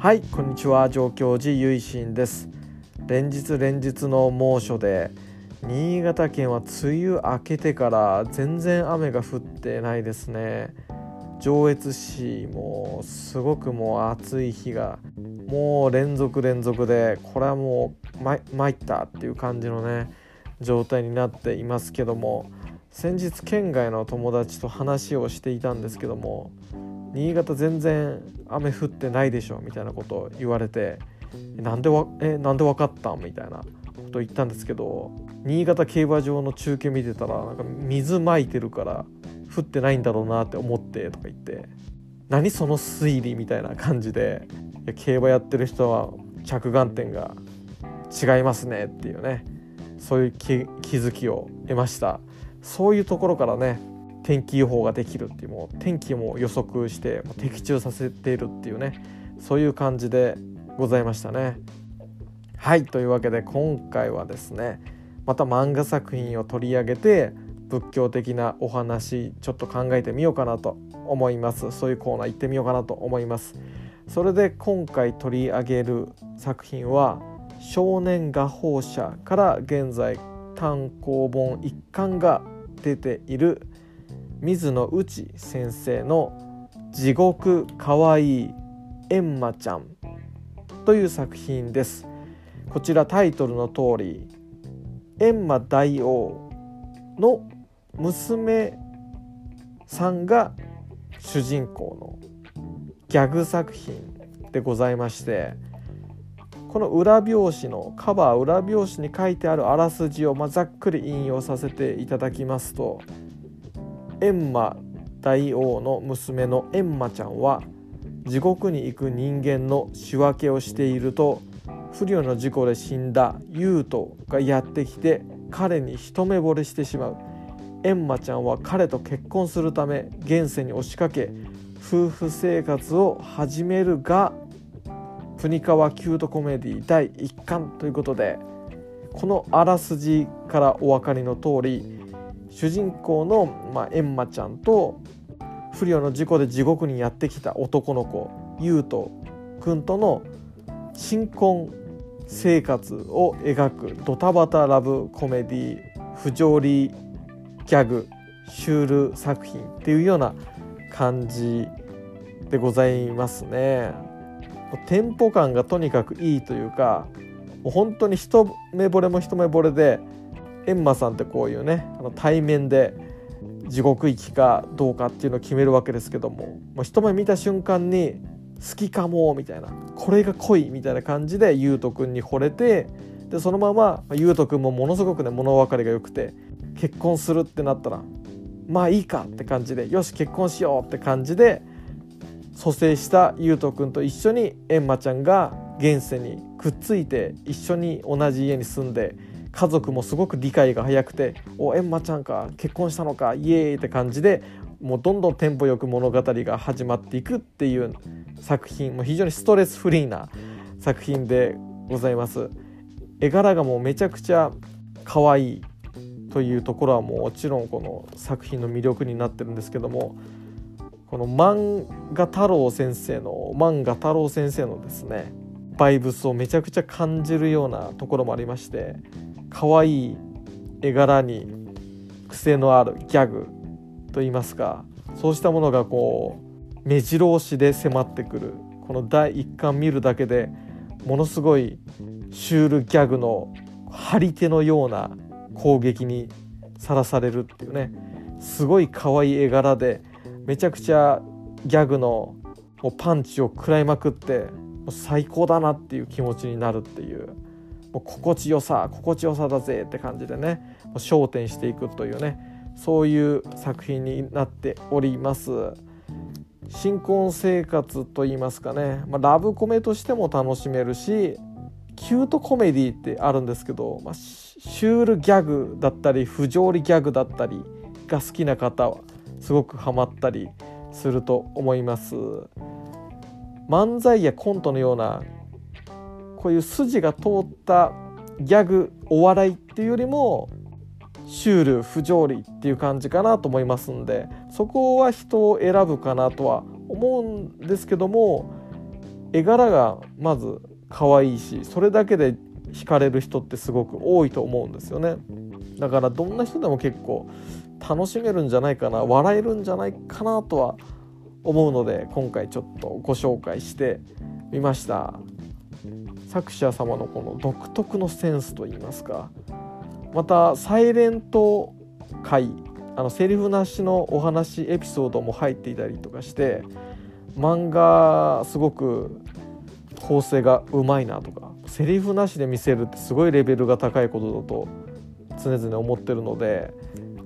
はいこんにちは。上京寺ゆいしんです。連日連日の猛暑で新潟県は梅雨明けてから全然雨が降ってないですね。上越市もすごくもう暑い日がもう連続連続でこれはもう参ったっていう感じのね状態になっていますけども先日県外の友達と話をしていたんですけども新潟全然雨降ってないでしょみたいなことを言われてなんでわえなんで分かったみたいなことを言ったんですけど新潟競馬場の中継見てたらなんか水まいてるから降ってないんだろうなって思ってとか言って何その推理みたいな感じで競馬やってる人は着眼点が違いますねっていうねそういう気づきを得ました。そういうところからね天気予報ができるっていうもう天気も予測して的中させているっていうねそういう感じでございましたね。はいというわけで今回はですねまた漫画作品を取り上げて仏教的なお話ちょっと考えてみようかなと思いますそういうコーナー行ってみようかなと思いますそれで今回取り上げる作品は少年画報社から現在単行本一巻が出ている水野内先生の「地獄かわいいエンマちゃん」という作品です。こちらタイトルの通りエンマ大王の娘さんが主人公のギャグ作品でございましてこの裏表紙のカバー裏表紙に書いてあるあらすじを、ま、ざっくり引用させていただきますと閻魔大王の娘の閻魔ちゃんは地獄に行く人間の仕分けをしていると不慮の事故で死んだ優斗がやってきて彼に一目惚れしてしまう。閻魔ちゃんは彼と結婚するため現世に押しかけ夫婦生活を始めるがプニカワキュートコメディ第1巻ということでこのあらすじからお分かりの通り主人公の、まあ、エンマちゃんと不慮の事故で地獄にやってきた男の子優斗くんとの新婚生活を描くドタバタラブコメディ不条理ギャグシュール作品っていうような感じでございますね。テンポ感がとにかくいいというかもう本当に一目惚れも一目惚れでエンマさんってこういうねあの対面で地獄行きかどうかっていうのを決めるわけですけどももう一目見た瞬間に好きかもみたいなこれが恋みたいな感じで優斗くんに惚れてでそのまま優斗くんもものすごくね物分かりが良くて結婚するってなったらまあいいかって感じでよし結婚しようって感じで蘇生した優斗くんと一緒にエンマちゃんが現世にくっついて一緒に同じ家に住んで家族もすごく理解が早くて「おエンマちゃんか結婚したのかイエーイ!」って感じでもうどんどんテンポよく物語が始まっていくっていう作品も非常にストレスフリーな作品でございます絵柄がもうめちゃくちゃ可愛いというところはもちろんこの作品の魅力になってるんですけどもこの漫画太郎先生の漫画太郎先生のですねバイブスをめちゃくちゃ感じるようなところもありまして可愛い絵柄に癖のあるギャグといいますかそうしたものがこう目白押しで迫ってくる。この第1巻見るだけでものすごいシュールギャグの張り手のような攻撃にさらされるっていうね。すごい可愛い絵柄でめちゃくちゃギャグのもうパンチを食らいまくってもう最高だなっていう気持ちになるっていう。もう心地よさ心地よさだぜって感じでね焦点していくというねそういう作品になっております。新婚生活といいますかね、まあ、ラブコメとしても楽しめるしキュートコメディってあるんですけど、まあ、シュールギャグだったり不条理ギャグだったりが好きな方はすごくハマったりすると思います。漫才やコントのようなこういう筋が通ったギャグお笑いっていうよりもシュール不条理っていう感じかなと思いますんでそこは人を選ぶかなとは思うんですけども絵柄がまず可愛いしそれだけで惹かれる人ってすごく多いと思うんですよね。だからどんな人でも結構楽しめるんじゃないかな笑えるんじゃないかなとは思うので今回ちょっとご紹介してみました。作者様のこの独特のセンスといいますかまたサイレント回あのセリフなしのお話エピソードも入っていたりとかして漫画すごく構成がうまいなとかセリフなしで見せるってすごいレベルが高いことだと常々思ってるので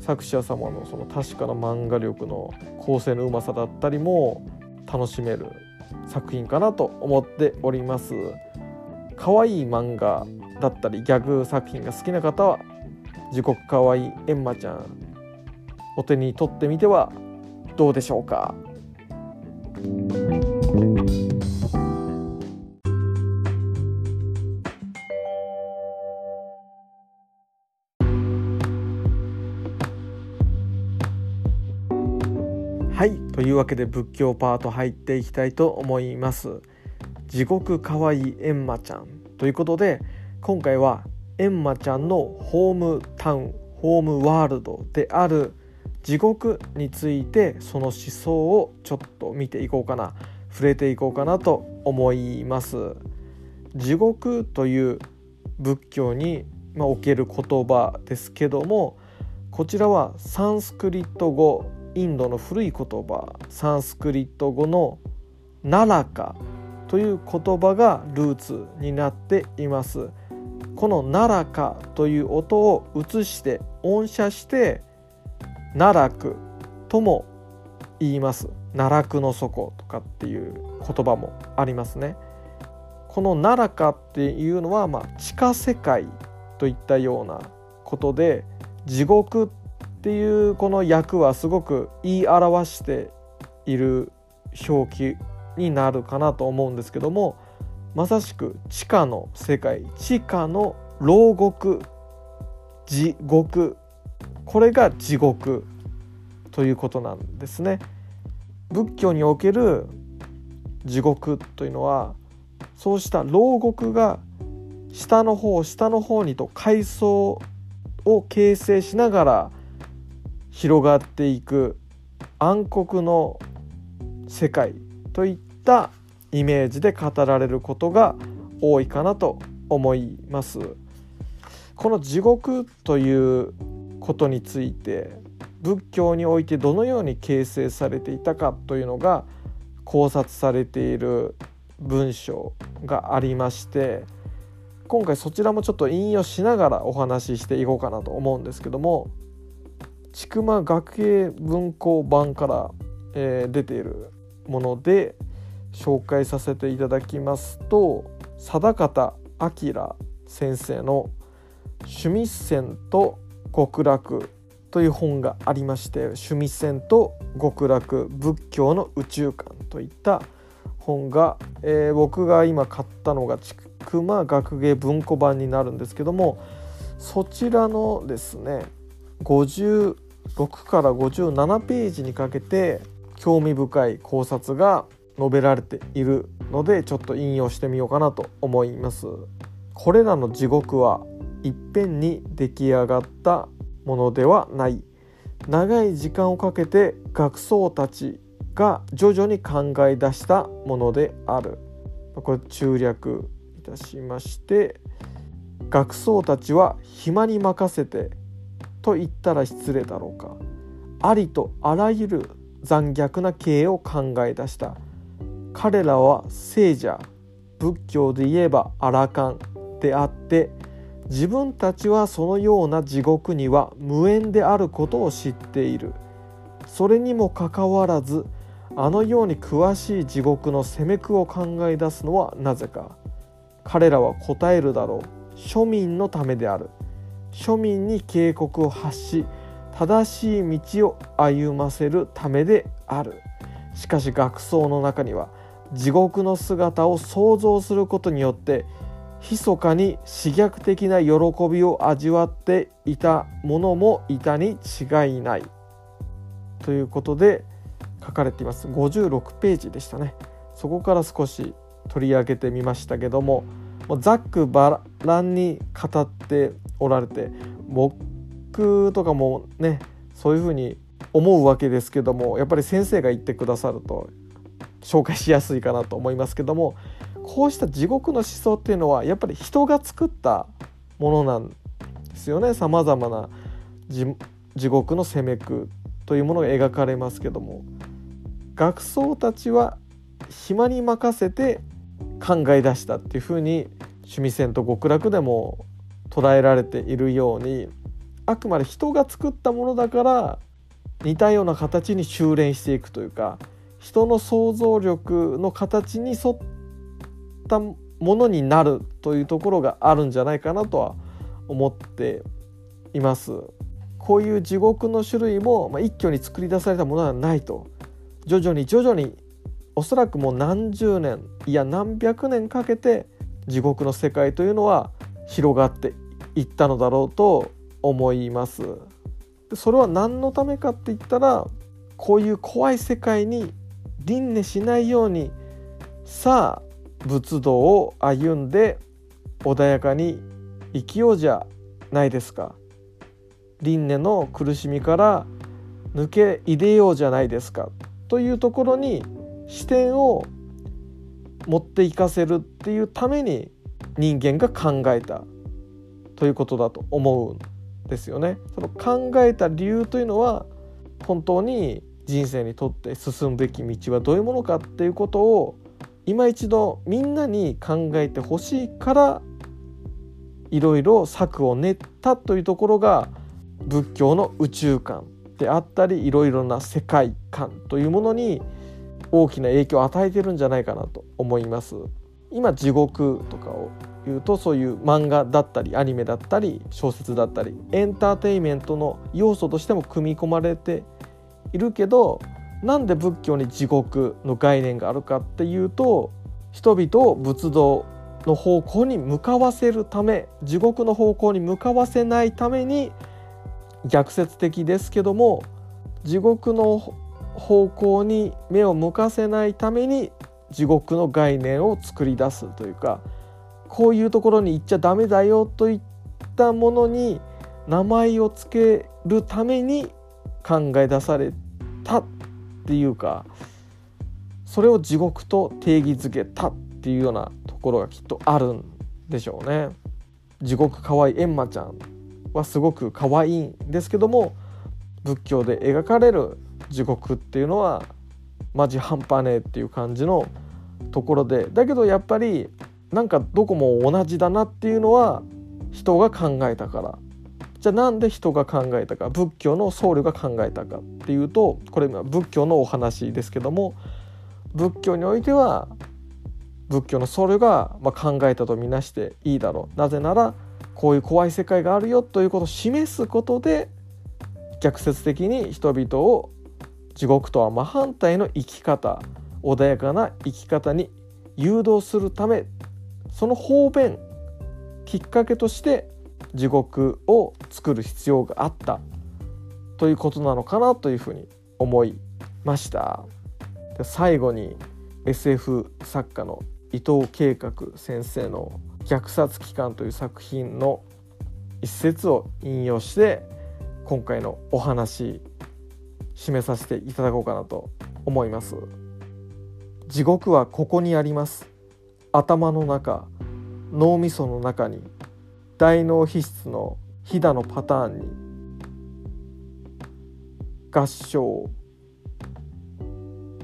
作者様のその確かな漫画力の構成のうまさだったりも楽しめる作品かなと思っております。可愛い漫画だったりギャグ作品が好きな方は時刻かわいいエンマちゃんお手に取ってみてはどうでしょうか？はいというわけで仏教パート入っていきたいと思います。地獄かわいいエンマちゃんということで今回はエンマちゃんのホームタウンホームワールドである地獄についてその思想をちょっと見ていこうかな触れていこうかなと思います。地獄という仏教における言葉ですけどもこちらはサンスクリット語インドの古い言葉サンスクリット語の「ナラカ」という言葉がルーツになっています。この「ナラカ」という音を移して音写して「奈落」とも言います。奈落の底とかっていう言葉もありますね。この「奈良か」っていうのは、まあ、地下世界といったようなことで地獄っていうこの役はすごく言い表している表記になるかなと思うんですけどもまさしく地下の世界地下の牢獄地獄これが地獄ということなんですね。仏教における地獄というのはそうした牢獄が下の方下の方にと階層を形成しながら広がっていく暗黒の世界といったイメージで語られることが多いかなと思います。この地獄ということについて仏教においてどのように形成されていたかというのが考察されている文章がありまして今回そちらもちょっと引用しながらお話ししていこうかなと思うんですけども千曲学芸文庫版から、えー、出ているもので紹介させていただきますと定方明先生の「趣味線と極楽」という本がありまして「趣味線と極楽仏教の宇宙観」といった本が、えー、僕が今買ったのが千曲学芸文庫版になるんですけどもそちらのですね56から57ページにかけて興味深い考察が述べられているのでちょっと引用してみようかなと思います。これらの地獄はいっぺんに出来上がったものではない。長い時間をかけて学僧たちが徐々に考え出したものである。これ中略いたしまして学僧たちは暇に任せてと言ったら失礼だろうか。ありとあらゆる残虐な経営を考え出した。彼らは聖者仏教で言えばアラカンであって自分たちはそのような地獄には無縁であることを知っている。それにもかかわらずあのように詳しい地獄の責め苦を考え出すのはなぜか。彼らは答えるだろう。庶民のためである。庶民に警告を発し正しい道を歩ませるためである。しかし学僧の中には地獄の姿を想像することによって密かに刺激的な喜びを味わっていた者もいたに違いない。ということで書かれています。56ページでしたね。そこから少し取り上げてみましたけどもざっくばらんに語っておられて僕とかもねそういうふうに思うわけですけどもやっぱり先生が言ってくださると紹介しやすいかなと思いますけどもこうした地獄の思想っていうのはやっぱり人が作ったものなんですよね。さまざまな地獄の責め苦というものが描かれますけども学僧たちは暇に任せて考え出したっていうふうに趣味線と極楽でも捉えられているようにあくまで人が作ったものだから似たような形に修練していくというか人の想像力の形に沿ったものになるというところがあるんじゃないかなとは思っています。こういう地獄の種類も、まあ、一挙に作り出されたものではないと徐々に徐々におそらくもう何十年いや何百年かけて地獄の世界というのは広がっていったのだろうと思います。それは何のためかって言ったらこういう怖い世界に輪廻しないようにさあ仏道を歩んで穏やかに生きようじゃないですか。輪廻の苦しみから抜け入れようじゃないですか。というところに視点を持っていかせるっていうために人間が考えた。ということだと思うんですよね。その考えた理由というのは本当に人生にとって進むべき道はどういうものかっていうことを今一度みんなに考えてほしいからいろいろ策を練ったというところが仏教の宇宙観であったりいろいろな世界観というものに大きな影響を与えてるんじゃないかなと思います。今地獄とかを言うとそういう漫画だったりアニメだったり小説だったりエンターテインメントの要素としても組み込まれているけどなんで仏教に地獄の概念があるかっていうと人々を仏道の方向に向かわせるため地獄の方向に向かわせないために逆説的ですけども地獄の方向に目を向かせないために地獄の概念を作り出すというかこういうところに行っちゃダメだよといったものに名前を付けるために考え出されたっていうかそれを地獄と定義づけたっていうようなところがきっとあるんでしょうね。地獄かわいいエンマちゃんはすごく可愛いんですけども仏教で描かれる地獄っていうのはマジ半端ねえっていう感じのところでだけどやっぱりなんかどこも同じだなっていうのは人が考えたからじゃあなんで人が考えたか仏教の僧侶が考えたかっていうとこれ仏教のお話ですけども仏教においては仏教の僧侶がま考えたとみなしていいだろう。なぜならこういう怖い世界があるよということを示すことで逆説的に人々を地獄とは真反対の生き方穏やかな生き方に誘導するためその方便きっかけとして地獄を作る必要があったということなのかなというふうに思いました。で最後に SF 作家の伊藤計画先生の虐殺機関という作品の一節を引用して今回のお話締めさせていただこうかなと思います。地獄はここにあります。頭の中脳みその中に大脳皮質のひだのパターンに合唱。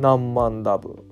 何万ダブ